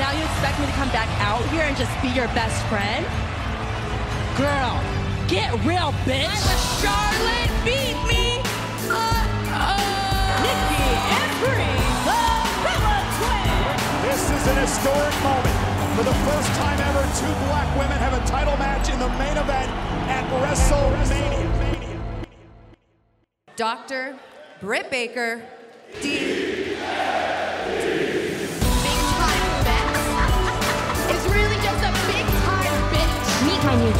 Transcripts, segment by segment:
now you expect me to come back out here and just be your best friend? Girl, get real, bitch. I'm a Charlotte. Beat me. Uh-oh. Nikki and Brie, the Bella Twins. This is an historic moment. For the first time ever, two black women have a title match in the main event at WrestleMania. Dr. Britt Baker, D.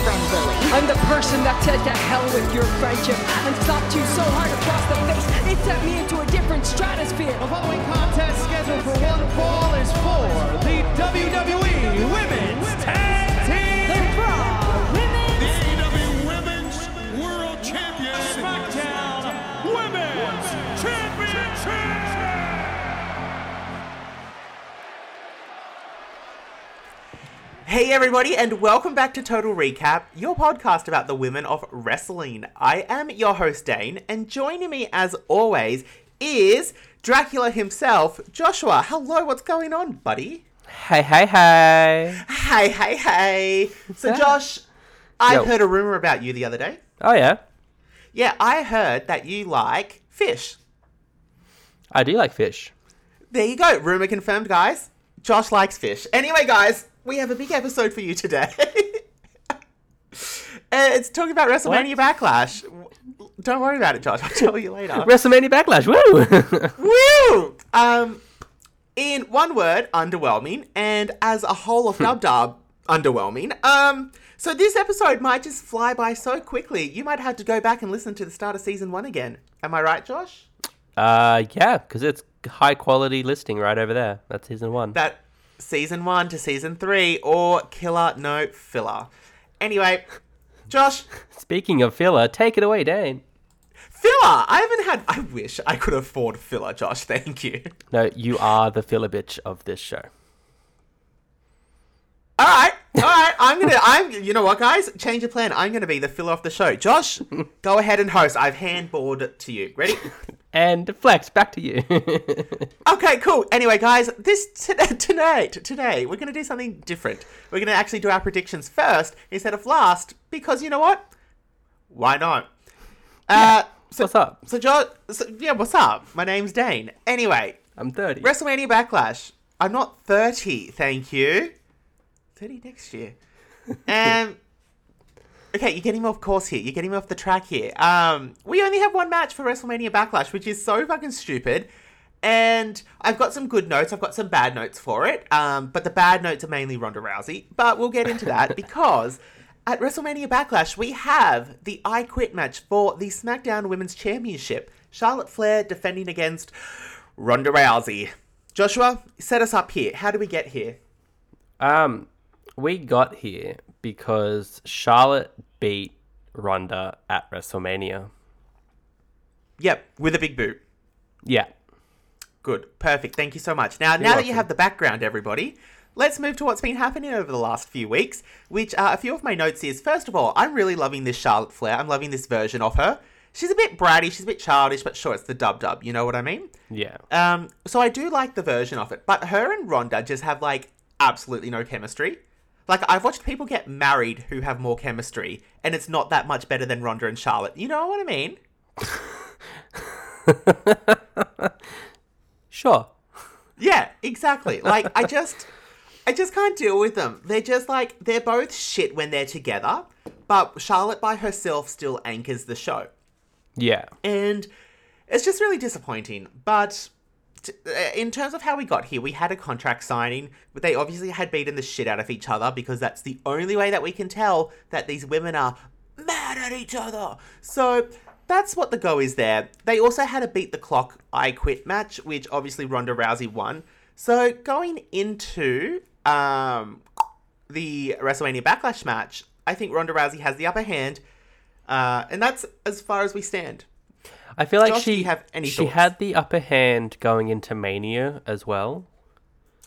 friend Lily. I'm the person that said to hell with your friendship and slapped you so hard across the face it sent me into a different stratosphere. The following contest scheduled for one fall is for the WWE Hey everybody, and welcome back to Total Recap, your podcast about the women of wrestling. I am your host Dane, and joining me as always is Dracula himself, Joshua. Hello, what's going on, buddy? Hey, hey, hey. Hey, hey, hey. So, Josh, I Yo. heard a rumor about you the other day. Oh, yeah. Yeah, I heard that you like fish. I do like fish. There you go. Rumor confirmed, guys. Josh likes fish. Anyway, guys, we have a big episode for you today. uh, it's talking about WrestleMania Backlash. Don't worry about it, Josh. I'll tell you later. WrestleMania Backlash. Woo! Woo! Um, in one word, underwhelming, and as a whole of Dub Dub, underwhelming. Um, so this episode might just fly by so quickly. You might have to go back and listen to the start of season one again. Am I right, Josh? uh, yeah, because it's high quality listing right over there. That's season one. that season one to season three or killer no filler. Anyway, Josh, Speaking of filler, take it away, Dane. filler. I haven't had. I wish I could afford filler, Josh. Thank you. No, you are the filler bitch of this show. All right, all right. I'm gonna. I'm. You know what, guys? Change your plan. I'm gonna be the filler of the show. Josh, go ahead and host. I've handballed it to you. Ready? And Flex, back to you. Okay, cool. Anyway, guys, this t- tonight, today, we're gonna do something different. We're gonna actually do our predictions first instead of last because you know what? Why not? Uh, so, What's up? So, Josh, so, yeah, what's up? My name's Dane. Anyway, I'm 30. WrestleMania Backlash. I'm not 30, thank you. 30 next year. Um, okay, you're getting me off course here. You're getting me off the track here. Um, we only have one match for WrestleMania Backlash, which is so fucking stupid. And I've got some good notes. I've got some bad notes for it. Um, but the bad notes are mainly Ronda Rousey. But we'll get into that because at WrestleMania Backlash, we have the I Quit match for the SmackDown Women's Championship. Charlotte Flair defending against Ronda Rousey. Joshua, set us up here. How do we get here? Um, we got here because Charlotte beat Ronda at WrestleMania. Yep, with a big boot. Yeah. Good. Perfect. Thank you so much. Now, now that you have the background, everybody, let's move to what's been happening over the last few weeks, which uh, a few of my notes is, first of all, I'm really loving this Charlotte Flair. I'm loving this version of her. She's a bit bratty, she's a bit childish, but sure, it's the dub-dub, you know what I mean? Yeah. Um, so I do like the version of it, but her and Ronda just have, like, absolutely no chemistry. Like, I've watched people get married who have more chemistry, and it's not that much better than Ronda and Charlotte. You know what I mean? Sure. Yeah, exactly. Like I just I just can't deal with them. They're just like they're both shit when they're together, but Charlotte by herself still anchors the show. Yeah. And it's just really disappointing. But in terms of how we got here, we had a contract signing, but they obviously had beaten the shit out of each other because that's the only way that we can tell that these women are mad at each other. So that's what the go is there. They also had a beat the clock I quit match, which obviously Ronda Rousey won. So going into um, the WrestleMania Backlash match, I think Ronda Rousey has the upper hand, uh, and that's as far as we stand. I feel like Josh, she have any she thoughts? had the upper hand going into Mania as well.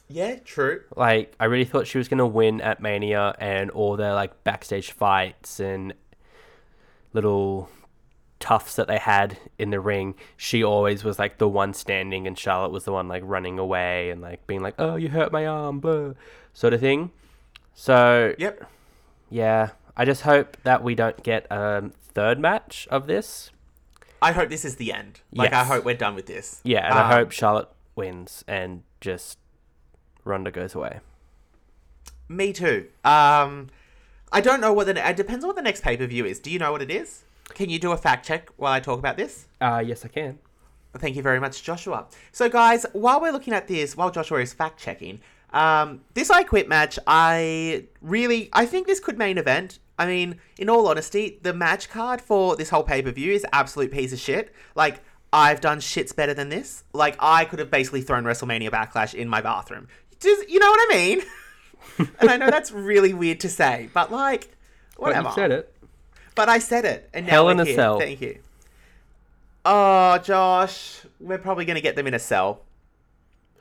Yeah, true. Like I really thought she was gonna win at Mania and all their like backstage fights and little toughs that they had in the ring, she always was like the one standing, and Charlotte was the one like running away and like being like, "Oh, you hurt my arm," blah, sort of thing. So Yep. yeah, I just hope that we don't get a third match of this. I hope this is the end. Like, I hope we're done with this. Yeah, and I Um, hope Charlotte wins and just Ronda goes away. Me too. Um, I don't know what the. It depends on what the next pay per view is. Do you know what it is? Can you do a fact check while I talk about this? Uh, yes, I can. Thank you very much, Joshua. So, guys, while we're looking at this, while Joshua is fact checking, um, this I Quit match, I really, I think this could main event. I mean, in all honesty, the match card for this whole pay per view is absolute piece of shit. Like, I've done shits better than this. Like, I could have basically thrown WrestleMania Backlash in my bathroom. Just, you know what I mean? and I know that's really weird to say, but like, whatever. But you said it. But I said it, and now Hell in a here. Cell. Thank you. Oh, Josh, we're probably gonna get them in a cell.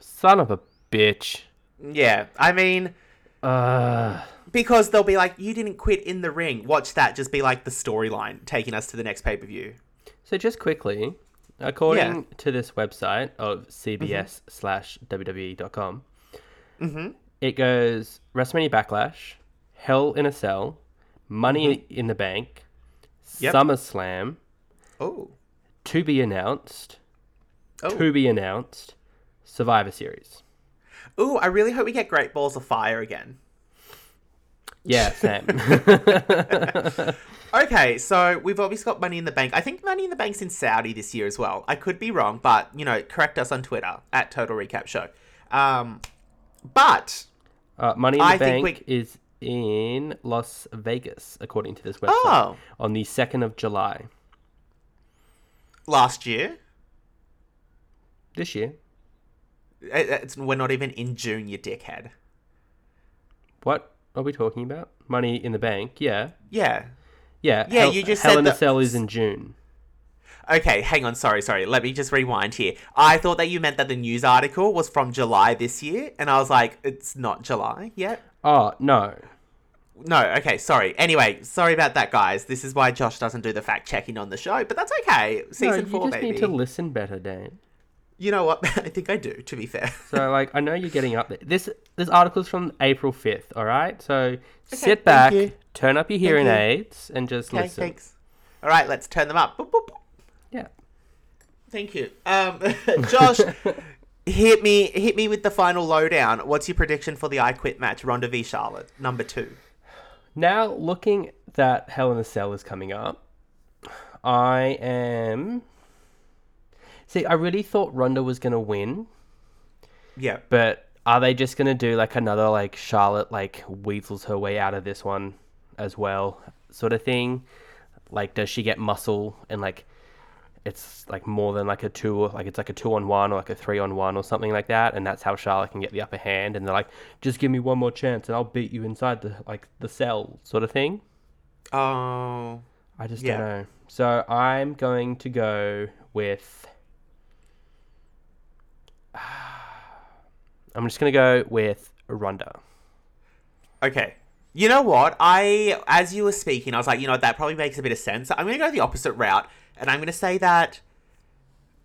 Son of a bitch. Yeah, I mean, Uh, because they'll be like, "You didn't quit in the ring." Watch that just be like the storyline taking us to the next pay per view. so just quickly, according Yeah. to this website of CBS mm-hmm. slash WWE.com, mm-hmm. it goes WrestleMania Backlash, Hell in a Cell, Money mm-hmm. in the Bank, Yep. SummerSlam, Oh, to be announced, oh, to be announced, Survivor Series. Ooh! I really hope we get Great Balls of Fire again. Yeah, same. Okay, so we've obviously got Money in the Bank. I think Money in the Bank's in Saudi this year as well. I could be wrong, but you know, correct us on Twitter at Total Recap Show. Um, but uh, Money in the I Bank is in Las Vegas, according to this website, Oh. on the 2nd of July last year, this year. It- it's, we're not even in June, you dickhead. What are we talking about? Money in the Bank, yeah. Yeah. Yeah, Yeah, Hell, you just Hell said in a that- Cell is in June. Okay, hang on. Sorry, sorry. Let me just rewind here. I thought that you meant that the news article was from July this year, and I was like, it's not July yet. Oh, no. No, okay, sorry. Anyway, sorry about that, guys. This is why Josh doesn't do the fact checking on the show, but that's okay. Season No, you four, just baby. need to listen better, Dane. You know what? I think I do. To be fair. So, like, I know you're getting up there. This this article's from April 5th, all right? So, sit back, turn up your hearing you. aids, and just Okay, listen. thanks. All right, let's turn them up. Boop, boop, boop. Yeah. Thank you. Um, Josh, hit me, hit me with the final lowdown. What's your prediction for the I Quit match, Ronda v Charlotte, number two? Now, looking that Hell in a Cell is coming up, I am. See, I really thought Ronda was going to win, Yeah. but are they just going to do like another like Charlotte like weasels her way out of this one as well sort of thing? Like, does she get muscle and like it's like more than like a two, like it's like a two on one or like a three on one or something like that, and that's how Charlotte can get the upper hand. And they're like, just give me one more chance and I'll beat you inside the like the cell sort of thing. Oh. I just Yeah. don't know. So I'm going to go with. I'm just going to go with Ronda. Okay. You know what? I, as you were speaking, I was like, you know, that probably makes a bit of sense. I'm going to go the opposite route, and I'm going to say that.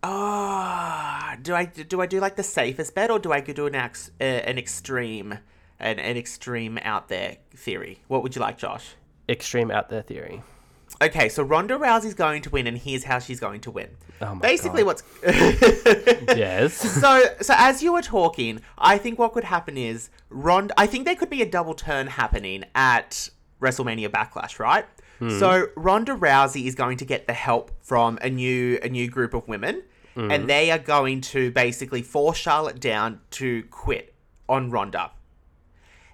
Oh, do I do I do like the safest bet, or do I go do an ex, uh, an extreme, an, an extreme out there theory? What would you like, Josh? Extreme out there theory. Okay, so Ronda Rousey's going to win, and here's how she's going to win. Oh my Basically, God. what's Yes. so so as you were talking, I think what could happen is Ronda. I think there could be a double turn happening at WrestleMania Backlash, right? Hmm. So Ronda Rousey is going to get the help from a new a new group of women, and hmm. they are going to basically force Charlotte down to quit on Ronda.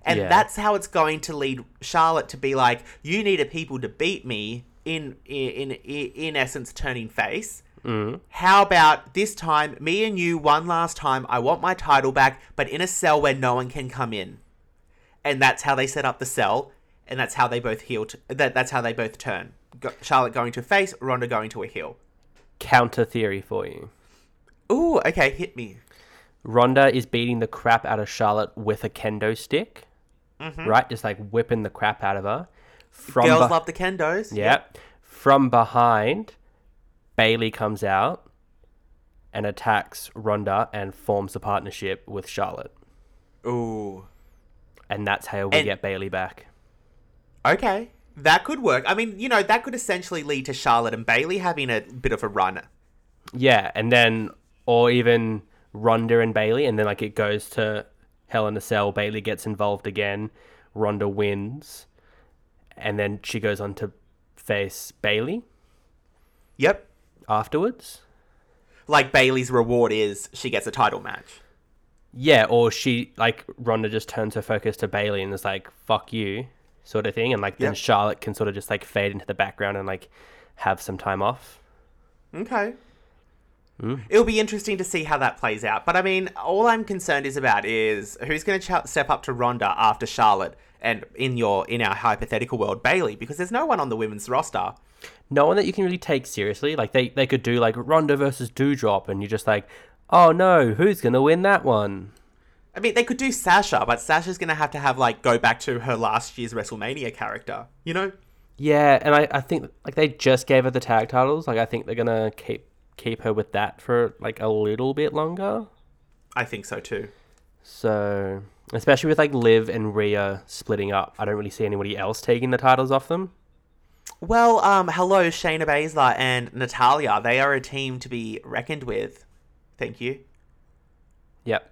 And Yeah. that's how it's going to lead Charlotte to be like, you needed people to beat me in in in, in essence turning face. Mm. How about this time, me and you, one last time? I want my title back, but in a cell where no one can come in. And that's how they set up the cell, and that's how they both heal. T- that, that's how they both turn. Charlotte going to face, Ronda going to a heel. Counter theory for you. Ooh, okay, hit me. Ronda is beating the crap out of Charlotte with a kendo stick. Mm-hmm. Right? Just like whipping the crap out of her. From Girls beh- love the kendos. Yep, From behind, Bayley comes out and attacks Ronda and forms a partnership with Charlotte. Ooh. And that's how we And- get Bayley back. Okay. That could work. I mean, you know, that could essentially lead to Charlotte and Bayley having a bit of a run. Yeah, and then or even Ronda and Bayley, and then like it goes to Hell in a Cell. Bayley gets involved again. Ronda wins, and then she goes on to face Bayley Yep. afterwards. Like Bayley's reward is she gets a title match. Yeah, or she like Ronda just turns her focus to Bayley and is like "fuck you" sort of thing, and like then Yep. Charlotte can sort of just like fade into the background and like have some time off. Okay. Hmm? It'll be interesting to see how that plays out. But I mean, all I'm concerned is about is who's going to ch- step up to Ronda after Charlotte and in your in our hypothetical world Bayley because there's no one on the women's roster. no one that you can really take seriously. Like they, they could do like Ronda versus Doudrop, and you're just like, oh no, who's gonna win that one? I mean, they could do Sasha, but Sasha's going to have to have like go back to her last year's WrestleMania character. You know? Yeah, and I, I think like they just gave her the tag titles. Like I think they're gonna keep keep her with that for like a little bit longer. I think so too. So especially with like Liv and Rhea splitting up, I don't really see anybody else taking the titles off them. Well, um, hello, Shayna Baszler and Natalya. They are a team to be reckoned with. Thank you. Yep.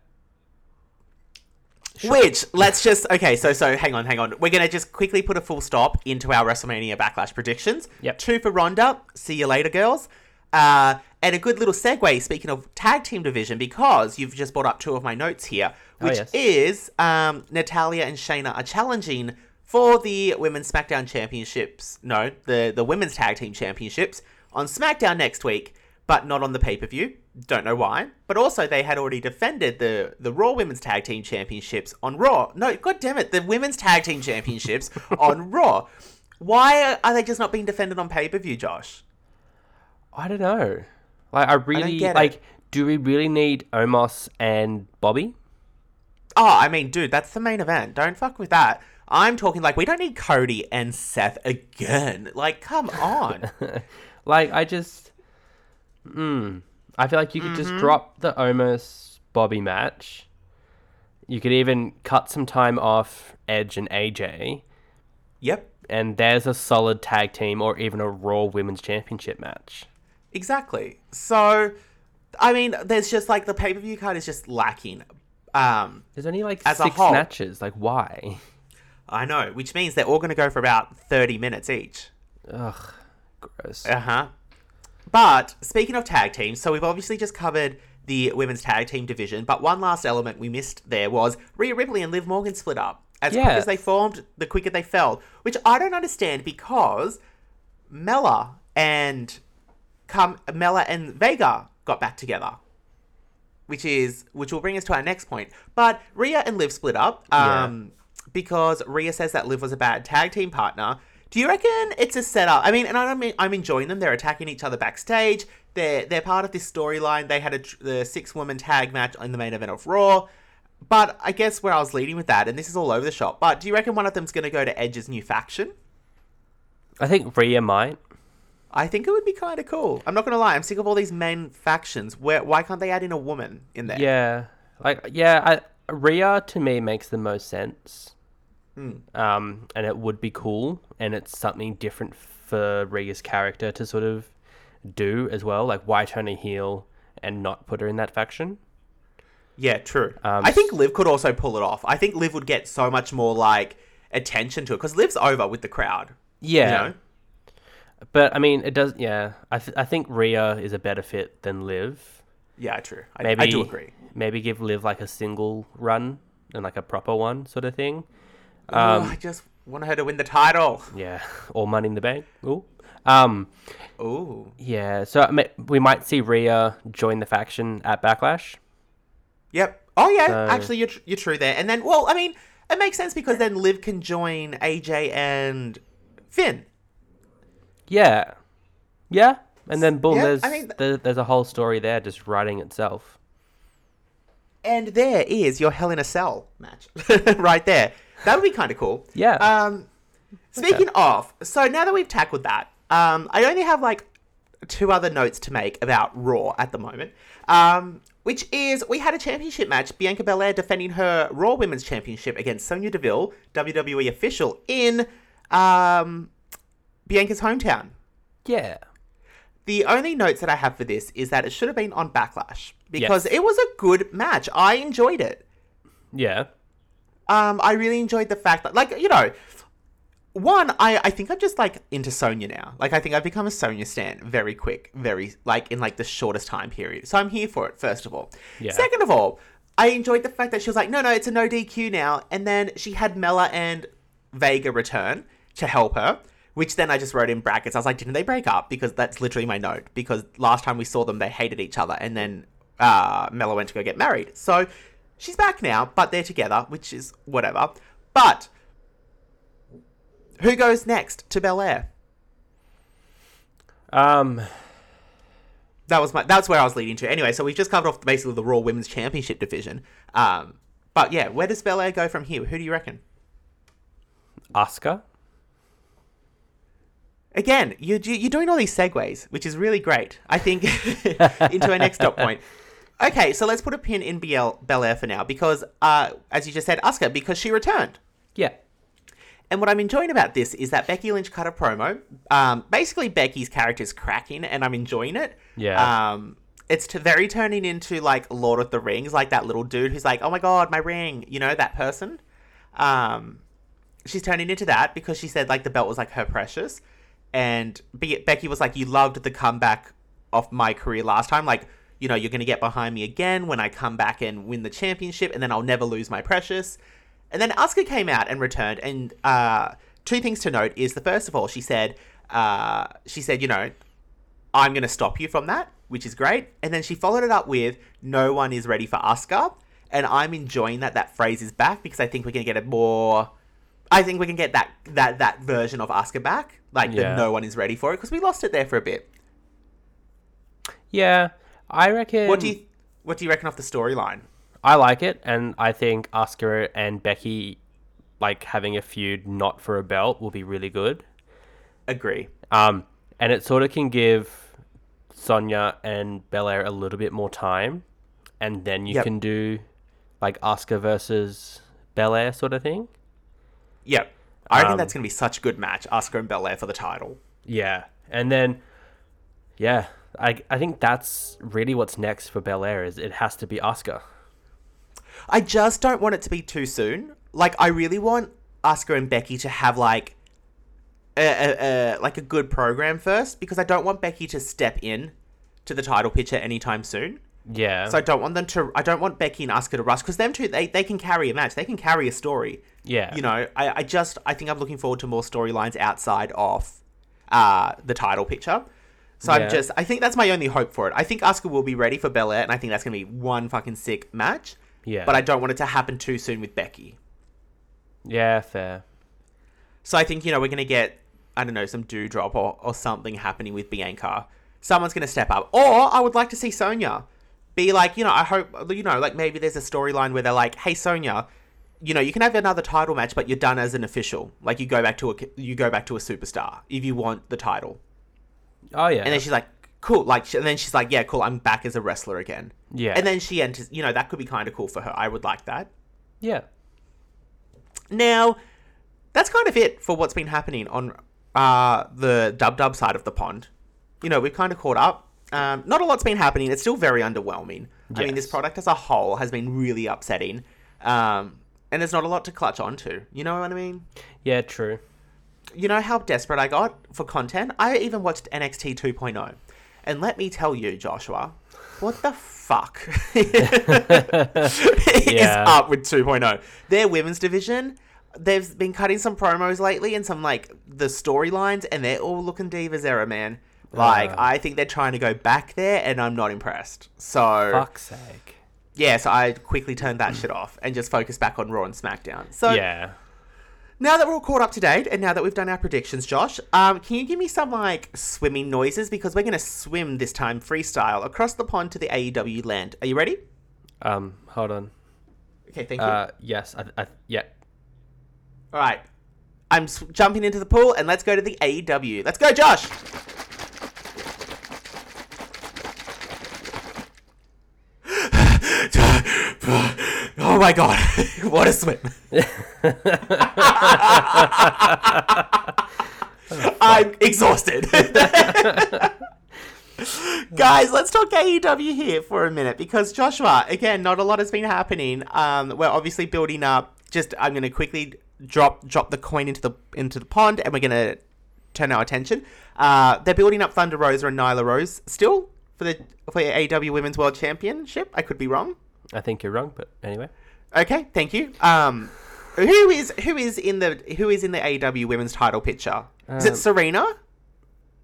Which let's just okay. So so hang on, hang on. We're gonna just quickly put a full stop into our WrestleMania Backlash predictions. Yep. Two for Ronda. See you later, girls. Uh, and a good little segue. Speaking of tag team division, because you've just brought up two of my notes here, Oh, which yes. is um, Natalya and Shayna are challenging for the women's SmackDown championships. No, the the women's tag team championships on SmackDown next week, but not on the pay per view. Don't know why. But also, they had already defended the the Raw Women's Tag Team Championships on Raw. No, god damn it, the Women's Tag Team Championships on Raw. Why are they just not being defended on pay per view, Josh? I don't know. Like I really it. like. Do we really need Omos and Bobby? Oh, I mean, dude, that's the main event. Don't fuck with that. I'm talking like we don't need Cody and Seth again. Like, come on. Like I just, mm, I feel like you could Mm-hmm. just drop the Omos Bobby match. You could even cut some time off Edge and AJ, yep, and there's a solid tag team or even a Raw Women's Championship match. Exactly. So, I mean, there's just like the pay per view card is just lacking. Um, There's only like As six whole. matches. Like why? I know, which means they're all going to go for about 30 minutes each. Ugh, gross. Uh huh. But speaking of tag teams, so we've obviously just covered the women's tag team division, but one last element we missed there was Rhea Ripley and Liv Morgan split up. As quick Yeah. as they formed, the quicker they fell, which I don't understand because Mella and come Mella and Vega got back together. Which is which will bring us to our next point. But Rhea and Liv split up. Yeah. Um because Rhea says that Liv was a bad tag team partner. Do you reckon it's a setup? I mean, and I mean, I'm enjoying them. They're attacking each other backstage. They're they're part of this storyline. They had a tr- the six woman tag match in the main event of Raw. But I guess where I was leading with that, and this is all over the shop. But do you reckon one of them's going to go to Edge's new faction? I think Rhea might. I think it would be kind of cool. I'm not going to lie. I'm sick of all these men factions. Where why can't they add in a woman in there? Yeah, like yeah, I, Rhea to me makes the most sense. Um, and it would be cool, and it's something different for Rhea's character to sort of do as well. Like, why turn a heel and not put her in that faction? Yeah, true. Um, I think Liv could also pull it off. I think Liv would get so much more like attention to it because Liv's over with the crowd. Yeah, You know? But I mean, it does. Yeah, I th- I think Rhea is a better fit than Liv. Yeah, true. I, Maybe I do agree. Maybe give Liv like a single run and like a proper one sort of thing. Um, I just want her to win the title. yeah, or Money in the Bank. Ooh. Um, Ooh. Yeah, so I mean, we might see Rhea join the faction at Backlash. Yep. Oh yeah. So- Actually, you're tr- you're true there. And then, well, I mean, it makes sense because then Liv can join AJ and Finn. Yeah, yeah, and then boom, Yeah, there's I mean- there, there's a whole story there just writing itself. And there is your Hell in a Cell match right there. That would be kind of cool. Yeah. Um, speaking of, so now that we've tackled that, um, I only have like two other notes to make about Raw at the moment. Um, which is we had a championship match, Bianca Belair defending her Raw Women's Championship against Sonya Deville, WWE official, in um, Bianca's hometown. Yeah. The only notes that I have for this is that it should have been on Backlash because Yes. it was a good match. I enjoyed it. Yeah. Um, I really enjoyed the fact that, like, you know, one, I, I think I'm just like into Sonya now. Like, I think I've become a Sonya stan very quick, very like in like the shortest time period. So I'm here for it. First of all, Yeah. Second of all, I enjoyed the fact that she was like, no, no, it's a no DQ now, and then she had Mela and Vega return to help her. Which then I just wrote in brackets. I was like, didn't they break up? Because that's literally my note. Because last time we saw them, they hated each other, and then uh, Mella went to go get married. So she's back now, but they're together, which is whatever. But who goes next to Belair? Um. That was my. That's where I was leading to. Anyway, so we've just covered off basically the Raw Women's Championship division. Um, but yeah, where does Belair go from here? Who do you reckon? Asuka. Again, you're, you're doing all these segues, which is really great. I think into our next dot point. Okay, so let's put a pin in BL, Belair for now because, uh, as you just said, Asuka, because she returned. Yeah. And what I'm enjoying about this is that Becky Lynch cut a promo. Um, basically, Becky's character is cracking, and I'm enjoying it. Yeah. Um, it's to very turning into like Lord of the Rings, like that little dude who's like, "Oh my god, my ring," you know, that person. Um, she's turning into that because she said like the belt was like her precious, and Be- Becky was like, "You loved the comeback of my career last time, like." You know, you're to get behind me again when I come back and win the championship, and then I'll never lose my precious. And then Asuka came out and returned, and uh, two things to note is the first of all, she said, uh, she said, you know, I'm to stop you from that, which is great. And then she followed it up with, no one is ready for Asuka. And I'm enjoying that that phrase is back because I think we're going to get a more, I think we can get that that that version of Asuka back, like Yeah. that no one is ready for it because we lost it there for a bit. Yeah. I reckon. What do you what do you reckon of the storyline? I like it, and I think Asuka and Becky, like having a feud not for a belt, will be really good. Agree. Um, and it sort of can give Sonya and Belair a little bit more time, and then you Yep. can do like Asuka versus Belair sort of thing. Yep. I Um, that's going to be such a good match, Asuka and Belair for the title. Yeah, and then yeah, I I think that's really what's next for Belair is it has to be Asuka. I just don't want it to be too soon. Like, I really want Asuka and Becky to have like a, a, a like a good program first because I don't want Becky to step in to the title picture anytime soon. Yeah. So I don't want them to. I don't want Becky and Asuka to rush because them two they, they can carry a match. They can carry a story. Yeah. You know, I, I just I think I'm looking forward to more storylines outside of uh the title picture. So Yeah. I'm just I think that's my only hope for it. I think Asuka will be ready for Belair, and I think that's gonna be one fucking sick match. Yeah. But I don't want it to happen too soon with Becky. yeah, fair. So I think, you know, we're going to get, I don't know, some Doudrop or, or something happening with Bianca. Someone's going to step up. Or I would like to see Sonya be like, you know, I hope, you know, like maybe there's a storyline where they're like, hey, Sonya, you know, you can have another title match, but you're done as an official. Like you go back to a, you go back to a superstar if you want the title. Oh yeah. And then she's like, cool. Like, and then she's like, yeah, cool. I'm back as a wrestler again. Yeah. And then she enters, you know, that could be kind of cool for her. I would like that. yeah. Now, that's kind of it for what's been happening on uh, the dub dub side of the pond. You know, we've kind of caught up. Um, not a lot's been happening. It's still very underwhelming. I mean, this product as a whole has been really upsetting. Um, and there's not a lot to clutch onto. You know what I mean? Yeah, true. You know how desperate I got for content? I even watched NXT 2.0. oh. And let me tell you, Joshua, what the fuck is Yeah. up with 2.0? Their women's division, they've been cutting some promos lately and some like the storylines, and they're all looking divas era, man. Like, Uh. I think they're trying to go back there, and I'm not impressed. So, Fuck's sake. yeah, so I quickly turned that shit off and just focused back on Raw and SmackDown. So, Yeah. now that we're all caught up to date, and now that we've done our predictions, Josh, um, can you give me some like swimming noises because we're gonna swim this time freestyle across the pond to the AEW land. Are you ready? Um, hold on. Okay, thank you. Uh, yes. I, I, yeah. all right, I'm s- jumping into the pool, and let's go to the AEW. Let's go, Josh. oh my god, what a swim! I'm exhausted. Guys, let's talk AEW here for a minute because Joshua, again, not a lot has been happening. Um, we're obviously building up. Just, I'm going to quickly drop drop the coin into the into the pond, and we're going to turn our attention. Uh, they're building up Thunder Rosa and Nyla Rose still for the for AEW Women's World Championship. I could be wrong. I think you're wrong, but anyway. Okay, thank you. Um, who is who is in the who is in the AEW Women's Title picture? Is it Um, Serena?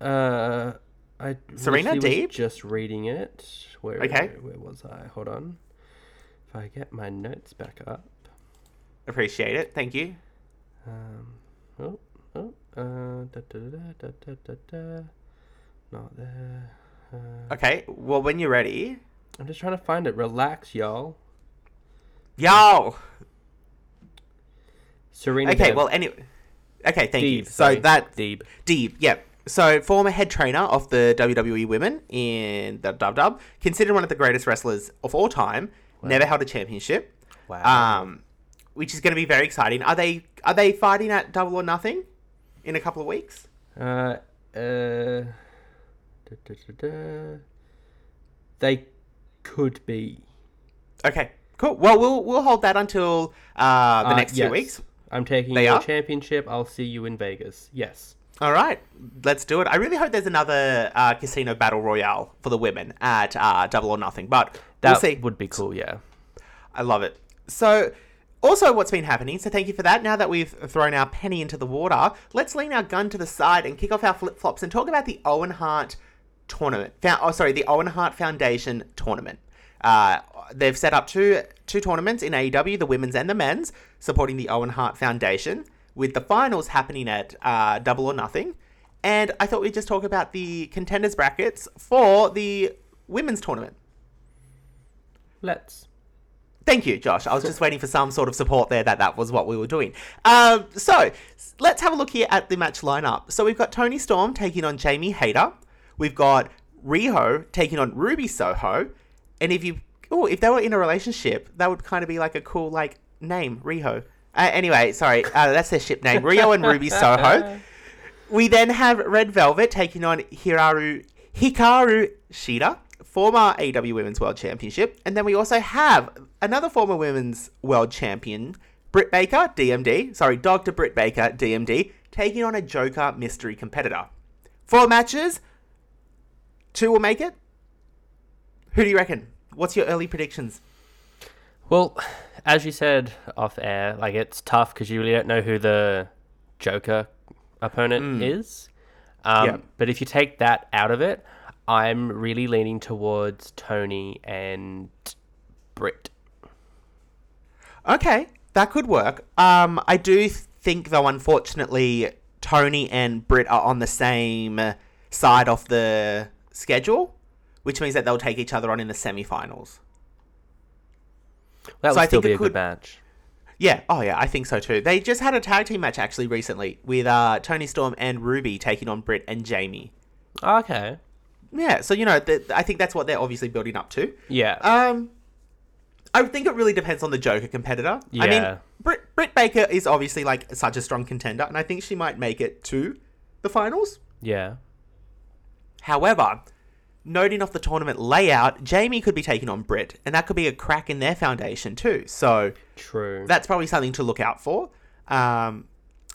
Uh, I Serena literally was Deeb? just reading it. Where, Okay. Where was I? Hold on. If I get my notes back up. Appreciate it. Thank you. Um, oh, oh, uh, da, da, da, da, da, da, da. Not there. Uh, Okay. Well, when you're ready, I'm just trying to find it. Relax, y'all. Yo. Serena. Okay. Deeb. Well, anyway. Okay. Thank you. Deeb, So sorry. that Deeb. Deeb, yeah. So former head trainer of the WWE Women in the Dub Dub, considered one of the greatest wrestlers of all time. Never held a championship. Wow. Um, which is going to be very exciting. Are they are they fighting at Double or Nothing in a couple of weeks? Uh, uh, da, da, da, da. They could be. Okay, cool. Well, we'll we'll hold that until uh, the Uh, next yes. two weeks. I'm taking They your are? championship. I'll see you in Vegas. Yes. All right, let's do it. I really hope there's another uh, casino battle royale for the women at uh, Double or Nothing, but That we'll see. would be cool. Yeah. I love it. So, also, what's been happening? So, thank you for that. Now that we've thrown our penny into the water, let's lean our gun to the side and kick off our flip flops and talk about the Owen Hart tournament. Oh, sorry, the Owen Hart Foundation tournament. Uh, they've set up two two tournaments in AEW, the women's and the men's, supporting the Owen Hart Foundation, with the finals happening at uh, Double or Nothing. And I thought we'd just talk about the contenders brackets for the women's tournament. Let's. Thank you, Josh. I was just waiting for some sort of support there that that was what we were doing. Um, so let's have a look here at the match lineup. So we've got Toni Storm taking on Jamie Hayter. We've got Riho taking on Ruby Soho. And if you, oh, if they were in a relationship, that would kind of be like a cool like name, Riho. Uh, anyway, sorry, uh, that's their ship name, Riho and Ruby Soho. We then have Red Velvet taking on Hiraru Hikaru Shida, former AW Women's World Championship, and then we also have another former Women's World Champion, Britt Baker, DMD, sorry, Dr. Britt Baker, DMD, taking on a Joker mystery competitor. Four matches, two will make it. Who do you reckon? What's your early predictions? Well, as you said off air, like it's tough because you really don't know who the Joker opponent is. Um, Yeah. But if you take that out of it, I'm really leaning towards Toni and Britt. Okay, that could work. Um, I do think, though, unfortunately, Toni and Britt are on the same side of the schedule, which means that they'll take each other on in the semi-finals. That So would I still think be a good could- match. Yeah, oh yeah, I think so too. They just had a tag team match actually recently with uh, Toni Storm and Ruby taking on Britt and Jamie. Okay. Yeah, so you know, I think that's what they're obviously building up to. Yeah. Um, I think it really depends on the Joker competitor. Yeah. I mean. Britt, Britt Baker is obviously like such a strong contender, and I think she might make it to the finals. yeah. However, noting off the tournament layout, Jamie could be taking on Britt, and that could be a crack in their foundation too. So True. that's probably something to look out for. Um,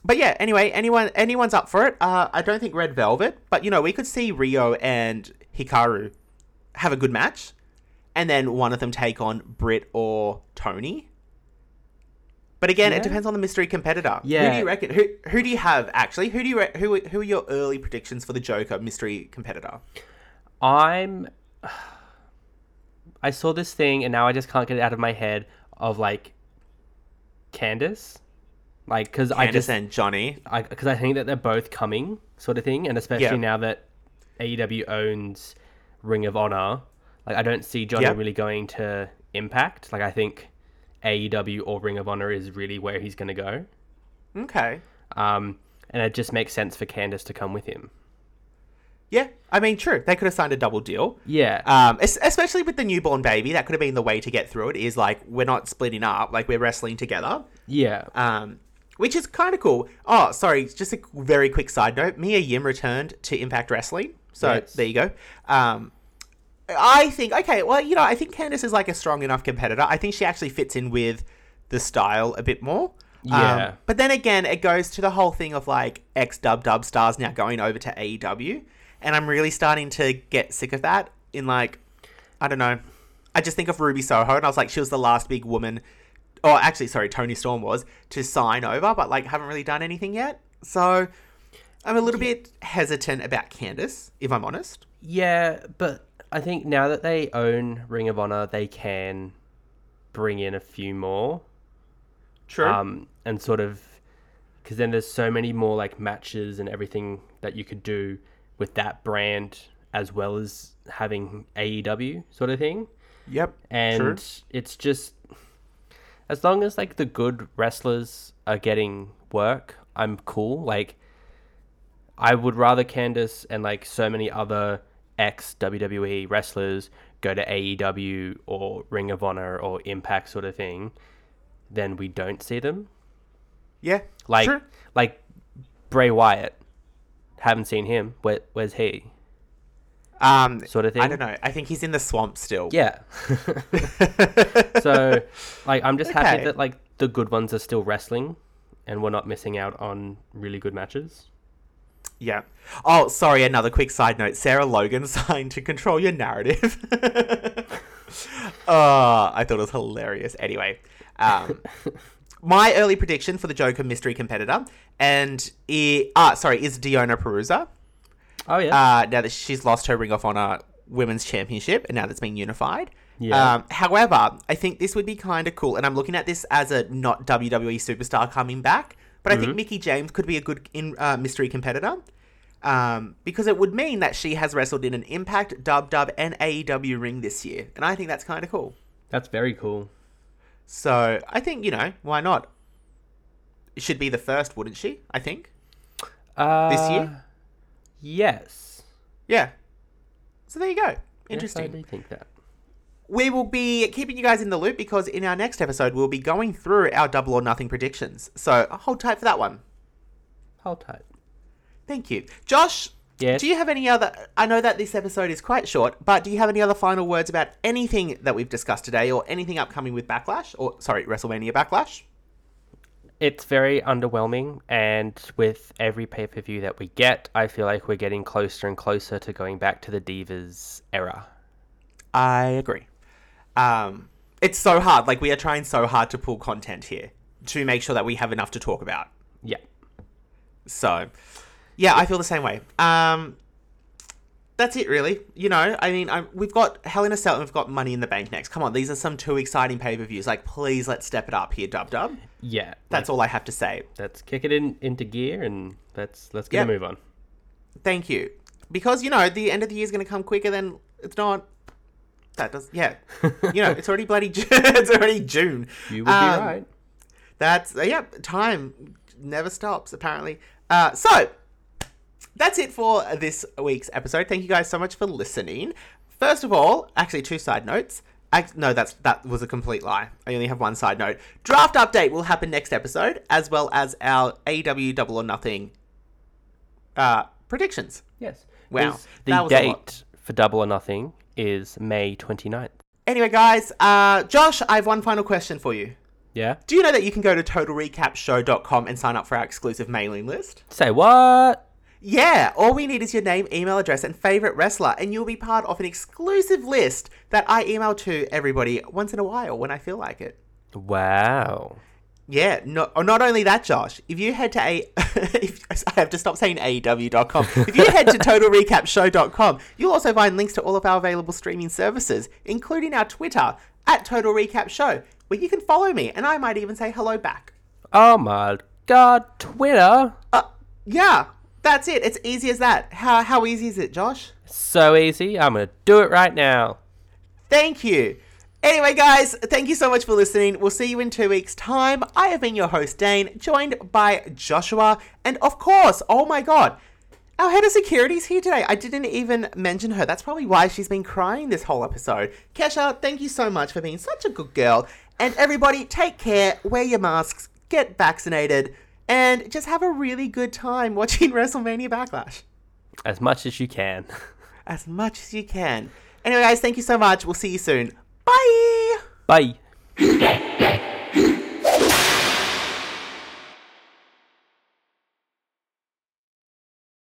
but yeah, anyway, anyone anyone's up for it. Uh, I don't think Red Velvet, but you know, we could see Riho and Hikaru have a good match, and then one of them take on Britt or Toni. But again, Yeah. it depends on the mystery competitor. Yeah. Who do you reckon? Who who do you have actually? Who do you re- who who are your early predictions for the Joker mystery competitor? I'm. I saw this thing and now I just can't get it out of my head of like Candice, like because I just and Johnny. I because I think that they're both coming sort of thing, and especially Yeah. now that AEW owns Ring of Honor, like I don't see Johnny really going to Impact. Like I think AEW or Ring of Honor is really where he's going to go. Okay. Um, and it just makes sense for Candice to come with him. Yeah, I mean, true. They could have signed a double deal. Yeah. Um, especially with the newborn baby, that could have been the way to get through it. Is like we're not splitting up, like we're wrestling together. yeah. Um, which is kind of cool. Oh, sorry, just a very quick side note. Mia Yim returned to Impact Wrestling, so Yes. there you go. Um, I think okay, well, you know, I think Candice is like a strong enough competitor. I think she actually fits in with the style a bit more. Um, Yeah. but then again, it goes to the whole thing of like ex dub dub stars now going over to AEW, and I'm really starting to get sick of that. In like, I don't know, I just think of Ruby Soho, and I was like, she was the last big woman, or actually, sorry, Toni Storm was to sign over, but like haven't really done anything yet. So I'm a little bit hesitant about Candice, if I'm honest. Yeah, but I think now that they own Ring of Honor, they can bring in a few more. True. Um, and sort of, because then there's so many more like matches and everything that you could do with that brand as well as having AEW sort of thing. yep. And it's just, as long as like the good wrestlers are getting work, I'm cool. Like, I would rather Candice and like so many other ex WWE wrestlers go to AEW or Ring of Honor or Impact sort of thing than we don't see them. Yeah. Like like Bray Wyatt. Haven't seen him. Where, where's he? Um, Sort of thing. I don't know. I think he's in the swamp still. Yeah. so like I'm just Okay. happy that like the good ones are still wrestling and we're not missing out on really good matches. Yeah. Oh, sorry. Another quick side note. Sarah Logan signed to control your narrative. oh, I thought it was hilarious. Anyway, um, my early prediction for the Joker mystery competitor and i ah sorry is Deonna Purrazzo. Oh yeah. Uh, now that she's lost her Ring of Honor Women's Championship and now that's been unified. Yeah. Um, however, I think this would be kind of cool, and I'm looking at this as a not WWE superstar coming back, but I think Mickie James could be a good in, uh, mystery competitor. Um, because it would mean that she has wrestled in an Impact, Dub Dub, and AEW ring this year, and I think that's kind of cool. That's very cool. So I think you know why not? It should be the first, wouldn't she? I think. Uh, this year? Yes. Yeah. So there you go. Yes, Interesting. I do think that. we will be keeping you guys in the loop because in our next episode we'll be going through our double or nothing predictions. So hold tight for that one. Hold tight. Thank you, Josh. Yes? Do you have any other? I know that this episode is quite short, but do you have any other final words about anything that we've discussed today, or anything upcoming with Backlash, or sorry, WrestleMania Backlash? It's very underwhelming, and with every pay per view that we get, I feel like we're getting closer and closer to going back to the Divas era. I agree. Um, it's so hard. Like we are trying so hard to pull content here to make sure that we have enough to talk about. Yeah. So, yeah, I feel the same way. Um, that's it, really. You know, I mean, I, we've got Hell in a Cell and we've got Money in the Bank next. Come on, these are some two exciting pay per views. Like, please, let's step it up here, Dub Dub. Yeah. That's all I have to say. Let's kick it in into gear and let's let's get Yep. a move on. Thank you. Because, you know, the end of the year is going to come quicker than it's not. That does, yeah. you know, it's already bloody June. it's already June. You would Um, be right. That's uh, yeah. Time never stops. Apparently. Uh, so that's it for this week's episode. Thank you guys so much for listening. First of all, actually, two side notes. Ac- no, that's that was a complete lie. I only have one side note. Draft update will happen next episode, as well as our AW Double or Nothing uh, predictions. Yes. Wow, 'Cause The that was a lot. date for Double or Nothing is May 29th. Anyway, guys, uh, Josh, I have one final question for you. Yeah? Do you know that you can go to totalrecapshow.com and sign up for our exclusive mailing list? Say what? Yeah, all we need is your name, email address, and favorite wrestler, and you'll be part of an exclusive list that I email to everybody once in a while when I feel like it. Wow. Yeah, no, oh, not only that, Josh. If you head to a, if, I have to stop saying AEW.com. If you head to TotalRecapShow.com, you'll also find links to all of our available streaming services, including our Twitter at Total Recap Show, where you can follow me, and I might even say hello back. Oh my god, Twitter. Uh, yeah, that's it. It's easy as that. How how easy is it, Josh? So easy. I'm going to do it right now. Thank you. Anyway, guys, thank you so much for listening. We'll see you in two weeks' time. I have been your host, Dane, joined by Joshua, and of course, oh my god, Our head of security's here today. I didn't even mention her. That's probably why she's been crying this whole episode. Kesha, thank you so much for being such a good girl. And everybody, take care, wear your masks, get vaccinated, and just have a really good time watching WrestleMania Backlash. As much as you can. As much as you can. Anyway, guys, thank you so much. We'll see you soon. Bye! Bye.